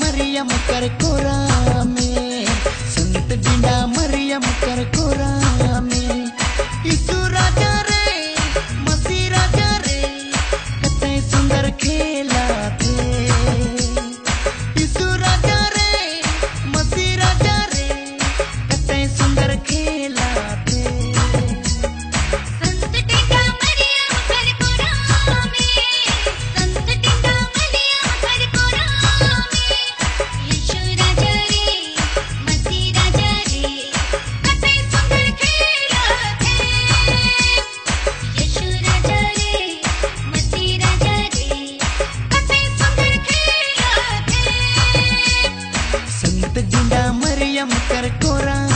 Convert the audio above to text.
मरियम कर कोरा में संत डिंडा मरियम कर कोरा यम कर कोरा।